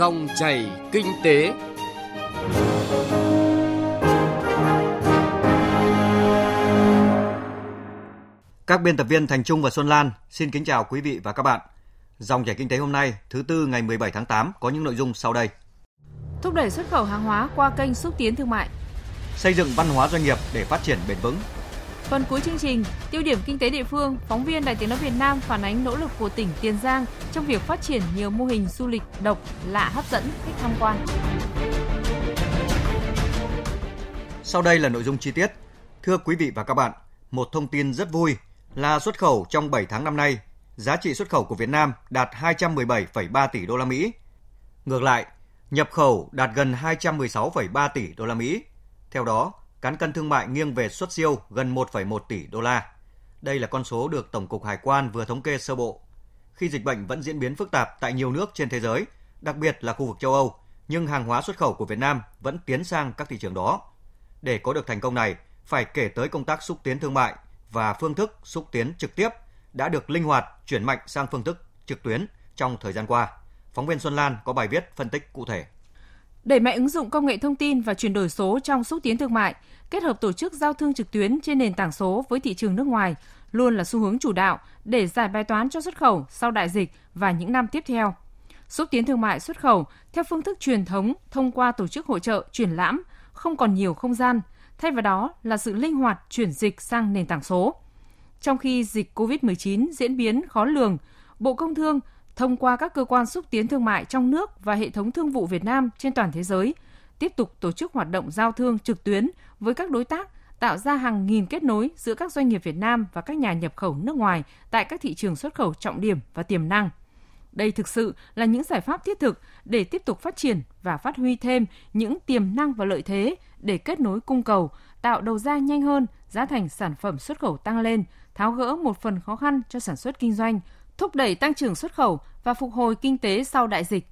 Dòng chảy kinh tế. Các biên tập viên Thành Trung và Xuân Lan xin kính chào quý vị và các bạn. Dòng chảy kinh tế hôm nay, thứ tư ngày 17 tháng 8 có những nội dung sau đây. Thúc đẩy xuất khẩu hàng hóa qua kênh xúc tiến thương mại. Xây dựng văn hóa doanh nghiệp để phát triển bền vững. Phần cuối chương trình, tiêu điểm kinh tế địa phương, phóng viên Đài Tiếng nói Việt Nam phản ánh nỗ lực của tỉnh Tiền Giang trong việc phát triển nhiều mô hình du lịch độc, lạ hấp dẫn khách tham quan. Sau đây là nội dung chi tiết. Thưa quý vị và các bạn, một thông tin rất vui là xuất khẩu trong 7 tháng năm nay, giá trị xuất khẩu của Việt Nam đạt 217,3 tỷ đô la Mỹ. Ngược lại, nhập khẩu đạt gần 216,3 tỷ đô la Mỹ. Theo đó, cán cân thương mại nghiêng về xuất siêu gần 1,1 tỷ đô la. Đây là con số được Tổng cục Hải quan vừa thống kê sơ bộ. Khi dịch bệnh vẫn diễn biến phức tạp tại nhiều nước trên thế giới, đặc biệt là khu vực châu Âu, nhưng hàng hóa xuất khẩu của Việt Nam vẫn tiến sang các thị trường đó. Để có được thành công này, phải kể tới công tác xúc tiến thương mại và phương thức xúc tiến trực tiếp đã được linh hoạt chuyển mạnh sang phương thức trực tuyến trong thời gian qua. Phóng viên Xuân Lan có bài viết phân tích cụ thể. Đẩy mạnh ứng dụng công nghệ thông tin và chuyển đổi số trong xúc tiến thương mại, kết hợp tổ chức giao thương trực tuyến trên nền tảng số với thị trường nước ngoài luôn là xu hướng chủ đạo để giải bài toán cho xuất khẩu sau đại dịch và những năm tiếp theo. Xúc tiến thương mại xuất khẩu theo phương thức truyền thống thông qua tổ chức hội trợ, triển lãm không còn nhiều không gian, thay vào đó là sự linh hoạt chuyển dịch sang nền tảng số. Trong khi dịch COVID-19 diễn biến khó lường, Bộ Công Thương thông qua các cơ quan xúc tiến thương mại trong nước và hệ thống thương vụ Việt Nam trên toàn thế giới, tiếp tục tổ chức hoạt động giao thương trực tuyến với các đối tác, tạo ra hàng nghìn kết nối giữa các doanh nghiệp Việt Nam và các nhà nhập khẩu nước ngoài tại các thị trường xuất khẩu trọng điểm và tiềm năng. Đây thực sự là những giải pháp thiết thực để tiếp tục phát triển và phát huy thêm những tiềm năng và lợi thế để kết nối cung cầu, tạo đầu ra nhanh hơn, giá thành sản phẩm xuất khẩu tăng lên, tháo gỡ một phần khó khăn cho sản xuất kinh doanh, thúc đẩy tăng trưởng xuất khẩu và phục hồi kinh tế sau đại dịch.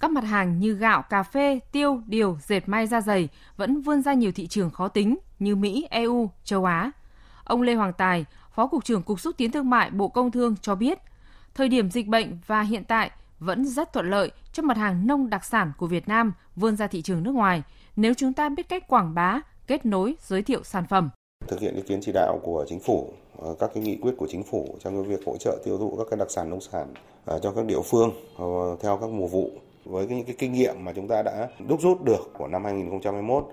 Các mặt hàng như gạo, cà phê, tiêu, điều, dệt may da dày vẫn vươn ra nhiều thị trường khó tính như Mỹ, EU, châu Á. Ông Lê Hoàng Tài, Phó Cục trưởng Cục Xúc tiến Thương mại Bộ Công Thương cho biết, thời điểm dịch bệnh và hiện tại vẫn rất thuận lợi cho mặt hàng nông đặc sản của Việt Nam vươn ra thị trường nước ngoài nếu chúng ta biết cách quảng bá, kết nối, giới thiệu sản phẩm. Thực hiện ý kiến chỉ đạo của chính phủ, Ờ, các cái nghị quyết của chính phủ trong cái việc hỗ trợ tiêu thụ các cái đặc sản nông sản ờ, cho các địa phương ờ, theo các mùa vụ. Với những cái kinh nghiệm mà chúng ta đã đúc rút được của năm 2021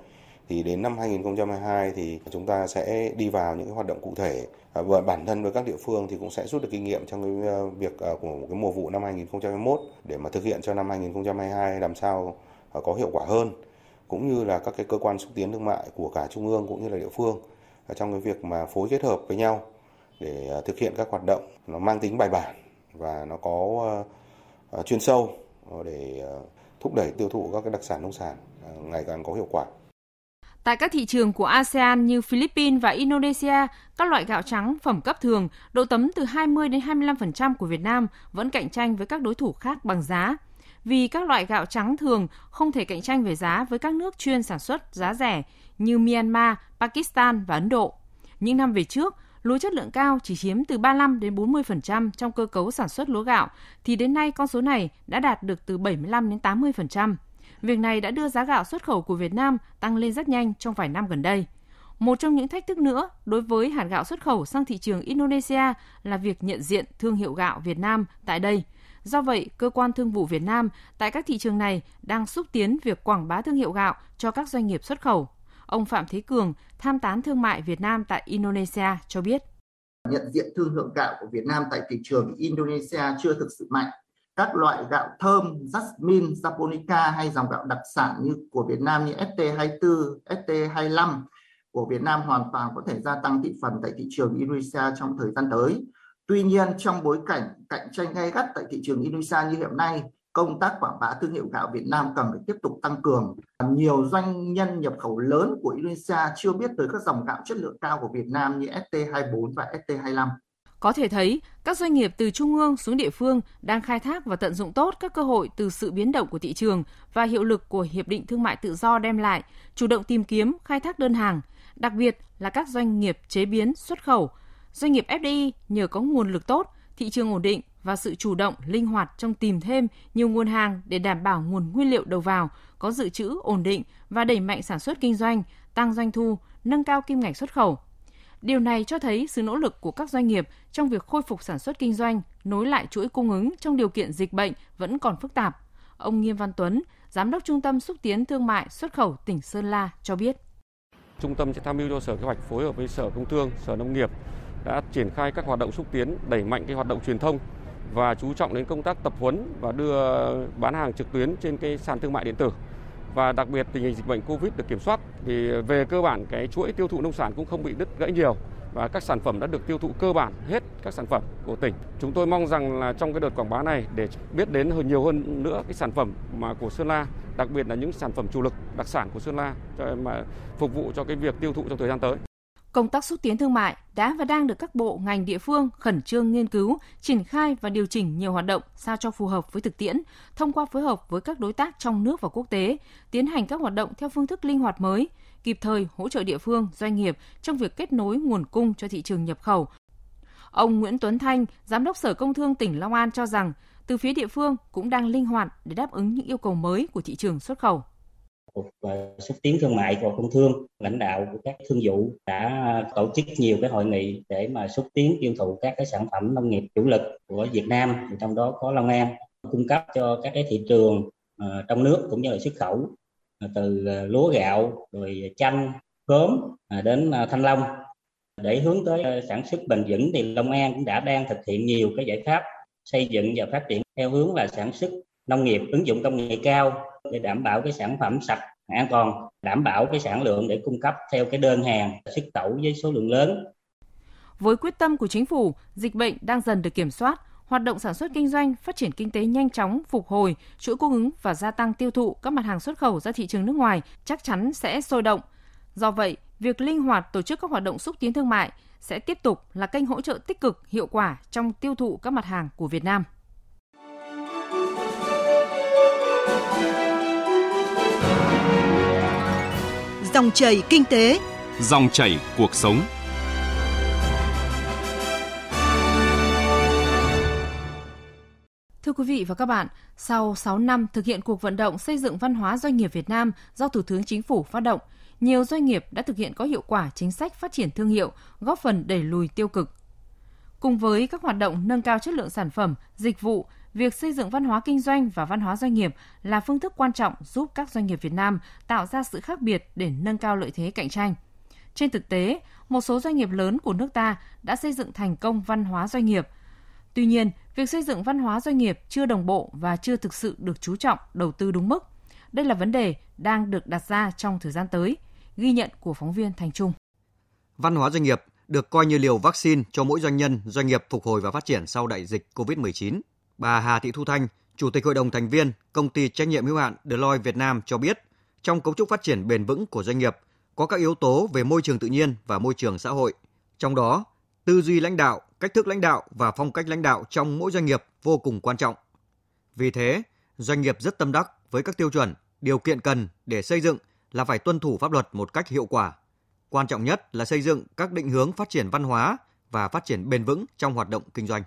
thì đến năm 2022 thì chúng ta sẽ đi vào những cái hoạt động cụ thể. Và bản thân với các địa phương thì cũng sẽ rút được kinh nghiệm trong cái việc của một cái mùa vụ năm 2021 để mà thực hiện cho năm 2022 làm sao có hiệu quả hơn. Cũng như là các cái cơ quan xúc tiến thương mại của cả trung ương cũng như là địa phương trong cái việc mà phối kết hợp với nhau để à, thực hiện các hoạt động nó mang tính bài bản và nó có à, à, chuyên sâu ờ, để thúc đẩy tiêu thụ các cái đặc sản nông sản ngày càng có hiệu quả. Tại các thị trường của ASEAN như Philippines và Indonesia, các loại gạo trắng phẩm cấp thường, độ tấm từ 20 đến 25% của Việt Nam vẫn cạnh tranh với các đối thủ khác bằng giá vì các loại gạo trắng thường không thể cạnh tranh về giá với các nước chuyên sản xuất giá rẻ như Myanmar, Pakistan và Ấn Độ. Những năm về trước, lúa chất lượng cao chỉ chiếm từ 35 đến 40% trong cơ cấu sản xuất lúa gạo thì đến nay con số này đã đạt được từ 75 đến 80%. Việc này đã đưa giá gạo xuất khẩu của Việt Nam tăng lên rất nhanh trong vài năm gần đây. Một trong những thách thức nữa đối với hạt gạo xuất khẩu sang thị trường Indonesia là việc nhận diện thương hiệu gạo Việt Nam tại đây – Do vậy, cơ quan thương vụ Việt Nam tại các thị trường này đang xúc tiến việc quảng bá thương hiệu gạo cho các doanh nghiệp xuất khẩu. Ông Phạm Thế Cường, tham tán thương mại Việt Nam tại Indonesia cho biết. Nhận diện thương hiệu gạo của Việt Nam tại thị trường Indonesia chưa thực sự mạnh. Các loại gạo thơm, jasmine, japonica hay dòng gạo đặc sản như của Việt Nam như ST24, ST25 của Việt Nam hoàn toàn có thể gia tăng thị phần tại thị trường Indonesia trong thời gian tới Tuy nhiên trong bối cảnh cạnh tranh gay gắt tại thị trường Indonesia như hiện nay, công tác quảng bá thương hiệu gạo Việt Nam cần phải tiếp tục tăng cường. Nhiều doanh nhân nhập khẩu lớn của Indonesia chưa biết tới các dòng gạo chất lượng cao của Việt Nam như ST24 và ST25. Có thể thấy, các doanh nghiệp từ trung ương xuống địa phương đang khai thác và tận dụng tốt các cơ hội từ sự biến động của thị trường và hiệu lực của Hiệp định Thương mại Tự do đem lại, chủ động tìm kiếm, khai thác đơn hàng, đặc biệt là các doanh nghiệp chế biến, xuất khẩu, Doanh nghiệp FDI nhờ có nguồn lực tốt, thị trường ổn định và sự chủ động, linh hoạt trong tìm thêm nhiều nguồn hàng để đảm bảo nguồn nguyên liệu đầu vào, có dự trữ ổn định và đẩy mạnh sản xuất kinh doanh, tăng doanh thu, nâng cao kim ngạch xuất khẩu. Điều này cho thấy sự nỗ lực của các doanh nghiệp trong việc khôi phục sản xuất kinh doanh, nối lại chuỗi cung ứng trong điều kiện dịch bệnh vẫn còn phức tạp. Ông Nghiêm Văn Tuấn, Giám đốc Trung tâm Xúc tiến Thương mại Xuất khẩu tỉnh Sơn La cho biết. Trung tâm sẽ tham mưu cho Sở Kế hoạch phối hợp với Sở Công Thương, Sở Nông nghiệp đã triển khai các hoạt động xúc tiến, đẩy mạnh cái hoạt động truyền thông và chú trọng đến công tác tập huấn và đưa bán hàng trực tuyến trên cái sàn thương mại điện tử. Và đặc biệt tình hình dịch bệnh Covid được kiểm soát thì về cơ bản cái chuỗi tiêu thụ nông sản cũng không bị đứt gãy nhiều và các sản phẩm đã được tiêu thụ cơ bản hết các sản phẩm của tỉnh. Chúng tôi mong rằng là trong cái đợt quảng bá này để biết đến hơn nhiều hơn nữa cái sản phẩm mà của Sơn La, đặc biệt là những sản phẩm chủ lực đặc sản của Sơn La cho mà phục vụ cho cái việc tiêu thụ trong thời gian tới. Công tác xúc tiến thương mại đã và đang được các bộ, ngành địa phương khẩn trương nghiên cứu, triển khai và điều chỉnh nhiều hoạt động sao cho phù hợp với thực tiễn, thông qua phối hợp với các đối tác trong nước và quốc tế, tiến hành các hoạt động theo phương thức linh hoạt mới, kịp thời hỗ trợ địa phương, doanh nghiệp trong việc kết nối nguồn cung cho thị trường nhập khẩu. Ông Nguyễn Tuấn Thanh, Giám đốc Sở Công Thương tỉnh Long An cho rằng, từ phía địa phương cũng đang linh hoạt để đáp ứng những yêu cầu mới của thị trường xuất khẩu. Cục ờ, xúc tiến thương mại của Công Thương, lãnh đạo của các thương vụ đã tổ chức nhiều cái hội nghị để mà xúc tiến tiêu thụ các cái sản phẩm nông nghiệp chủ lực của Việt Nam, trong đó có Long An, cung cấp cho các cái thị trường uh, trong nước cũng như là xuất khẩu ờ, từ lúa gạo rồi chanh khóm đến thanh long. Để hướng tới sản xuất bền vững thì Long An cũng đã đang thực hiện nhiều cái giải pháp xây dựng và phát triển theo hướng là sản xuất nông nghiệp ứng dụng công nghệ cao để đảm bảo cái sản phẩm sạch an toàn đảm bảo cái sản lượng để cung cấp theo cái đơn hàng xuất khẩu với số lượng lớn với quyết tâm của chính phủ, dịch bệnh đang dần được kiểm soát, hoạt động sản xuất kinh doanh, phát triển kinh tế nhanh chóng, phục hồi, chuỗi cung ứng và gia tăng tiêu thụ các mặt hàng xuất khẩu ra thị trường nước ngoài chắc chắn sẽ sôi động. Do vậy, việc linh hoạt tổ chức các hoạt động xúc tiến thương mại sẽ tiếp tục là kênh hỗ trợ tích cực, hiệu quả trong tiêu thụ các mặt hàng của Việt Nam. Dòng chảy kinh tế, dòng chảy cuộc sống. Thưa quý vị và các bạn, sau 6 năm thực hiện cuộc vận động xây dựng văn hóa doanh nghiệp Việt Nam do Thủ tướng Chính phủ phát động, nhiều doanh nghiệp đã thực hiện có hiệu quả chính sách phát triển thương hiệu, góp phần đẩy lùi tiêu cực. Cùng với các hoạt động nâng cao chất lượng sản phẩm, dịch vụ, việc xây dựng văn hóa kinh doanh và văn hóa doanh nghiệp là phương thức quan trọng giúp các doanh nghiệp Việt Nam tạo ra sự khác biệt để nâng cao lợi thế cạnh tranh. Trên thực tế, một số doanh nghiệp lớn của nước ta đã xây dựng thành công văn hóa doanh nghiệp. Tuy nhiên, việc xây dựng văn hóa doanh nghiệp chưa đồng bộ và chưa thực sự được chú trọng đầu tư đúng mức. Đây là vấn đề đang được đặt ra trong thời gian tới, ghi nhận của phóng viên Thành Trung. Văn hóa doanh nghiệp được coi như liều vaccine cho mỗi doanh nhân, doanh nghiệp phục hồi và phát triển sau đại dịch COVID-19. Bà Hà Thị Thu Thanh, Chủ tịch Hội đồng thành viên Công ty trách nhiệm hữu hạn Deloitte Việt Nam cho biết, trong cấu trúc phát triển bền vững của doanh nghiệp có các yếu tố về môi trường tự nhiên và môi trường xã hội. Trong đó, tư duy lãnh đạo, cách thức lãnh đạo và phong cách lãnh đạo trong mỗi doanh nghiệp vô cùng quan trọng. Vì thế, doanh nghiệp rất tâm đắc với các tiêu chuẩn, điều kiện cần để xây dựng là phải tuân thủ pháp luật một cách hiệu quả. Quan trọng nhất là xây dựng các định hướng phát triển văn hóa và phát triển bền vững trong hoạt động kinh doanh.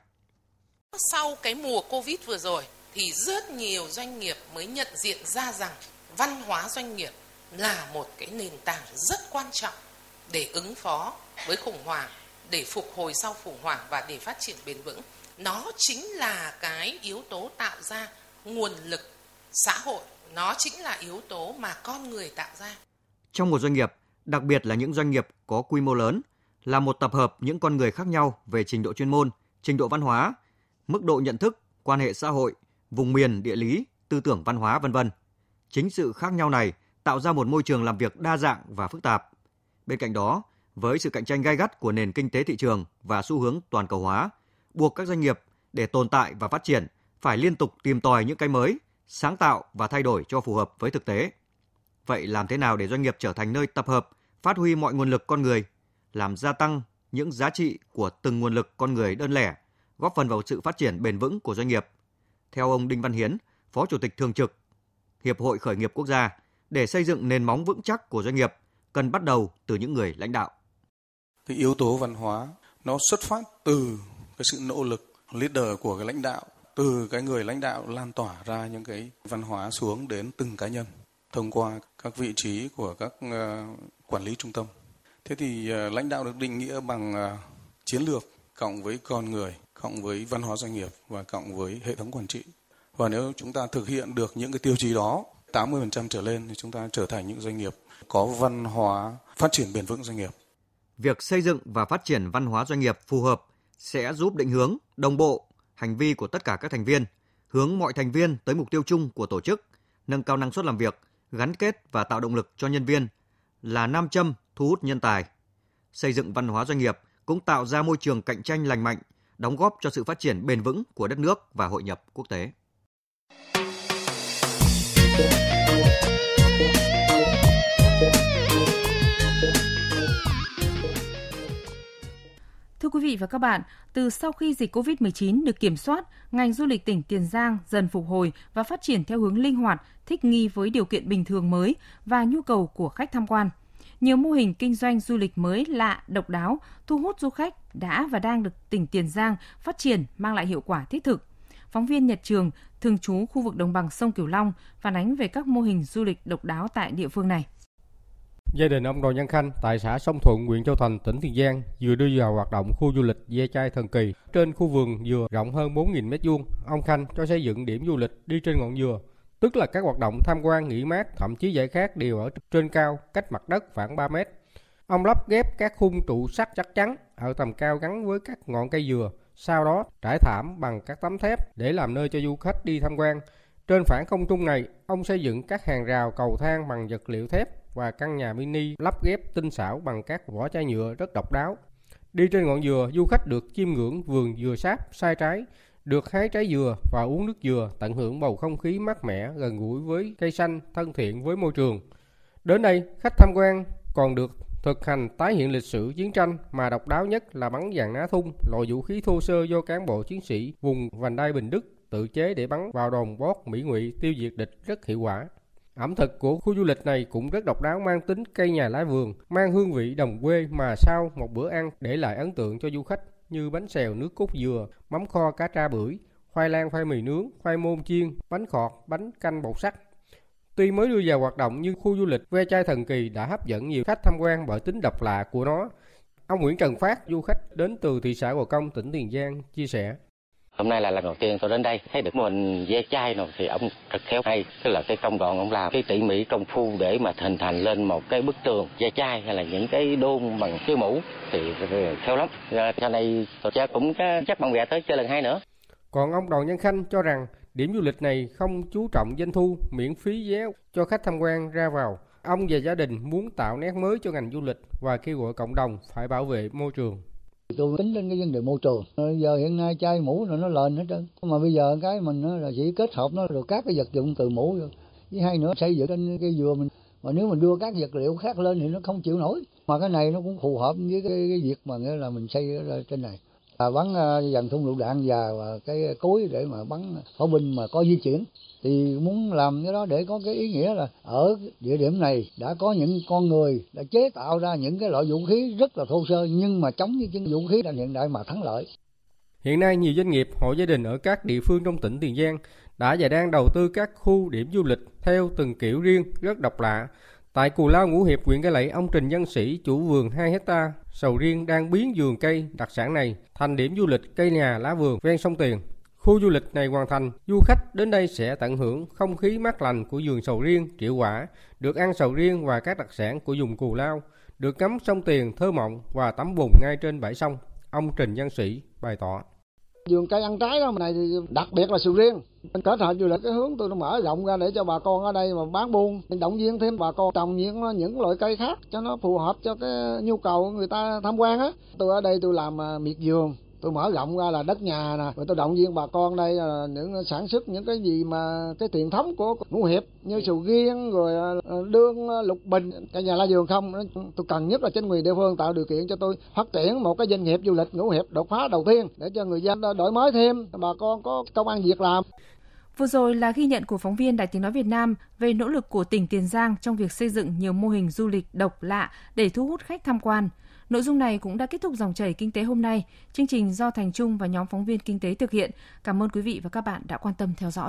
Sau cái mùa Covid vừa rồi thì rất nhiều doanh nghiệp mới nhận diện ra rằng văn hóa doanh nghiệp là một cái nền tảng rất quan trọng để ứng phó với khủng hoảng, để phục hồi sau khủng hoảng và để phát triển bền vững. Nó chính là cái yếu tố tạo ra nguồn lực xã hội, nó chính là yếu tố mà con người tạo ra. Trong một doanh nghiệp, đặc biệt là những doanh nghiệp có quy mô lớn, là một tập hợp những con người khác nhau về trình độ chuyên môn, trình độ văn hóa, mức độ nhận thức, quan hệ xã hội, vùng miền, địa lý, tư tưởng văn hóa vân vân. Chính sự khác nhau này tạo ra một môi trường làm việc đa dạng và phức tạp. Bên cạnh đó, với sự cạnh tranh gay gắt của nền kinh tế thị trường và xu hướng toàn cầu hóa, buộc các doanh nghiệp để tồn tại và phát triển phải liên tục tìm tòi những cái mới, sáng tạo và thay đổi cho phù hợp với thực tế. Vậy làm thế nào để doanh nghiệp trở thành nơi tập hợp, phát huy mọi nguồn lực con người, làm gia tăng những giá trị của từng nguồn lực con người đơn lẻ, góp phần vào sự phát triển bền vững của doanh nghiệp. Theo ông Đinh Văn Hiến, Phó Chủ tịch Thường trực Hiệp hội Khởi nghiệp Quốc gia, để xây dựng nền móng vững chắc của doanh nghiệp cần bắt đầu từ những người lãnh đạo. Cái yếu tố văn hóa nó xuất phát từ cái sự nỗ lực leader của cái lãnh đạo từ cái người lãnh đạo lan tỏa ra những cái văn hóa xuống đến từng cá nhân thông qua các vị trí của các ờ, quản lý trung tâm. Thế thì ờ, lãnh đạo được định nghĩa bằng ờ, chiến lược cộng với con người, cộng với văn hóa doanh nghiệp và cộng với hệ thống quản trị. Và nếu chúng ta thực hiện được những cái tiêu chí đó 80% trở lên thì chúng ta trở thành những doanh nghiệp có văn hóa phát triển bền vững doanh nghiệp. Việc xây dựng và phát triển văn hóa doanh nghiệp phù hợp sẽ giúp định hướng, đồng bộ hành vi của tất cả các thành viên, hướng mọi thành viên tới mục tiêu chung của tổ chức, nâng cao năng suất làm việc, gắn kết và tạo động lực cho nhân viên là nam châm thu hút nhân tài. Xây dựng văn hóa doanh nghiệp cũng tạo ra môi trường cạnh tranh lành mạnh, đóng góp cho sự phát triển bền vững của đất nước và hội nhập quốc tế. Thưa quý vị và các bạn, từ sau khi dịch COVID-19 được kiểm soát, ngành du lịch tỉnh Tiền Giang dần phục hồi và phát triển theo hướng linh hoạt, thích nghi với điều kiện bình thường mới và nhu cầu của khách tham quan. Nhiều mô hình kinh doanh du lịch mới lạ, độc đáo, thu hút du khách đã và đang được tỉnh Tiền Giang phát triển mang lại hiệu quả thiết thực. Phóng viên Nhật Trường, thường trú khu vực đồng bằng sông Cửu Long, phản ánh về các mô hình du lịch độc đáo tại địa phương này. Gia đình ông Đoàn Văn Khanh tại xã Sông Thuận, huyện Châu Thành, tỉnh Tiền Giang vừa đưa vào hoạt động khu du lịch Ve Chai Thần Kỳ. Trên khu vườn dừa rộng hơn 4.000 m2, ông Khanh cho xây dựng điểm du lịch đi trên ngọn dừa, tức là các hoạt động tham quan, nghỉ mát, thậm chí giải khát đều ở trên cao, cách mặt đất khoảng 3 mét. Ông lắp ghép các khung trụ sắt chắc chắn ở tầm cao gắn với các ngọn cây dừa, sau đó trải thảm bằng các tấm thép để làm nơi cho du khách đi tham quan. Trên phản không trung này, ông xây dựng các hàng rào cầu thang bằng vật liệu thép và căn nhà mini lắp ghép tinh xảo bằng các vỏ chai nhựa rất độc đáo. Đi trên ngọn dừa, du khách được chiêm ngưỡng vườn dừa sáp, sai trái, được hái trái dừa và uống nước dừa, tận hưởng bầu không khí mát mẻ, gần gũi với cây xanh, thân thiện với môi trường. Đến đây, khách tham quan còn được thực hành tái hiện lịch sử chiến tranh mà độc đáo nhất là bắn dàn ná thun, loại vũ khí thô sơ do cán bộ chiến sĩ vùng vành đai Bình Đức tự chế để bắn vào đồn bót Mỹ Ngụy tiêu diệt địch rất hiệu quả. Ẩm thực của khu du lịch này cũng rất độc đáo mang tính cây nhà lá vườn, mang hương vị đồng quê mà sau một bữa ăn để lại ấn tượng cho du khách như bánh xèo nước cốt dừa, mắm kho cá tra bưởi, khoai lang khoai mì nướng, khoai môn chiên, bánh khọt, bánh canh bột sắt. Tuy mới đưa vào hoạt động nhưng khu du lịch Ve Chai Thần Kỳ đã hấp dẫn nhiều khách tham quan bởi tính độc lạ của nó. Ông Nguyễn Trần Phát, du khách đến từ thị xã Gò Công, tỉnh Tiền Giang, chia sẻ. Hôm nay là lần đầu tiên tôi đến đây. Thấy được mô hình ve chai rồi thì ông thật khéo hay. Tức là cái công đoạn ông làm, cái tỉ mỉ công phu để mà hình thành lên một cái bức tường ve chai hay là những cái đôn bằng cái mũ thì khéo lắm. Rồi sau này tôi chắc cũng chắc mong ghé tới chơi lần hai nữa. Còn ông Đoàn Nhân Khanh cho rằng điểm du lịch này không chú trọng doanh thu, miễn phí vé cho khách tham quan ra vào. Ông và gia đình muốn tạo nét mới cho ngành du lịch và kêu gọi cộng đồng phải bảo vệ môi trường tôi tính đến cái vấn đề môi trường. Ờ, giờ hiện nay chai mũ rồi nó lên hết trơn. Mà bây giờ cái mình là chỉ kết hợp nó rồi các cái vật dụng từ mũ rồi với hai nữa xây dựng trên cái dừa mình. Mà nếu mình đưa các vật liệu khác lên thì nó không chịu nổi. Mà cái này nó cũng phù hợp với cái, cái việc mà nghĩa là mình xây ở trên này bắn ờ, dàn thun lựu đạn và, cái cối để mà bắn pháo binh mà có di chuyển thì muốn làm cái đó để có cái ý nghĩa là ở địa điểm này đã có những con người đã chế tạo ra những cái loại vũ khí rất là thô sơ nhưng mà chống với những vũ khí đang hiện đại mà thắng lợi. Hiện nay nhiều doanh nghiệp, hộ gia đình ở các địa phương trong tỉnh Tiền Giang đã và đang đầu tư các khu điểm du lịch theo từng kiểu riêng rất độc lạ. Tại Cù Lao Ngũ Hiệp, huyện Cái Lậy, ông Trình Văn Sĩ, chủ vườn 2 hecta sầu riêng đang biến vườn cây đặc sản này thành điểm du lịch cây nhà lá vườn ven sông Tiền. Khu du lịch này hoàn thành, du khách đến đây sẽ tận hưởng không khí mát lành của vườn sầu riêng, triệu quả, được ăn sầu riêng và các đặc sản của vùng Cù Lao, được ngắm sông Tiền thơ mộng và tắm bùn ngay trên bãi sông. Ông Trình Văn Sĩ bày tỏ. Vườn cây ăn trái đó này thì đặc biệt là sầu riêng. Kết hợp du lịch cái hướng tôi nó mở rộng ra để cho bà con ở đây mà bán buôn, động viên thêm bà con trồng những những loại cây khác cho nó phù hợp cho cái nhu cầu người ta tham quan á. Tôi ở đây tôi làm à, miệt vườn, tôi mở rộng ra là đất nhà nè, rồi tôi động viên bà con đây là những sản xuất những cái gì mà cái truyền thống của ngũ hiệp như sầu riêng, rồi ờ, ờ, đương ờ, lục bình cả nhà la vườn không tôi cần nhất là chính quyền địa phương tạo điều kiện cho tôi phát triển một cái doanh nghiệp du lịch ngũ hiệp đột phá đầu tiên để cho người dân đổi mới thêm, bà con có công ăn việc làm Vừa rồi là ghi nhận của phóng viên Đài Tiếng Nói Việt Nam về nỗ lực của tỉnh Tiền Giang trong việc xây dựng nhiều mô hình du lịch độc lạ để thu hút khách tham quan. Nội dung này cũng đã kết thúc dòng chảy kinh tế hôm nay. Chương trình do Thành Trung và nhóm phóng viên kinh tế thực hiện. Cảm ơn quý vị và các bạn đã quan tâm theo dõi.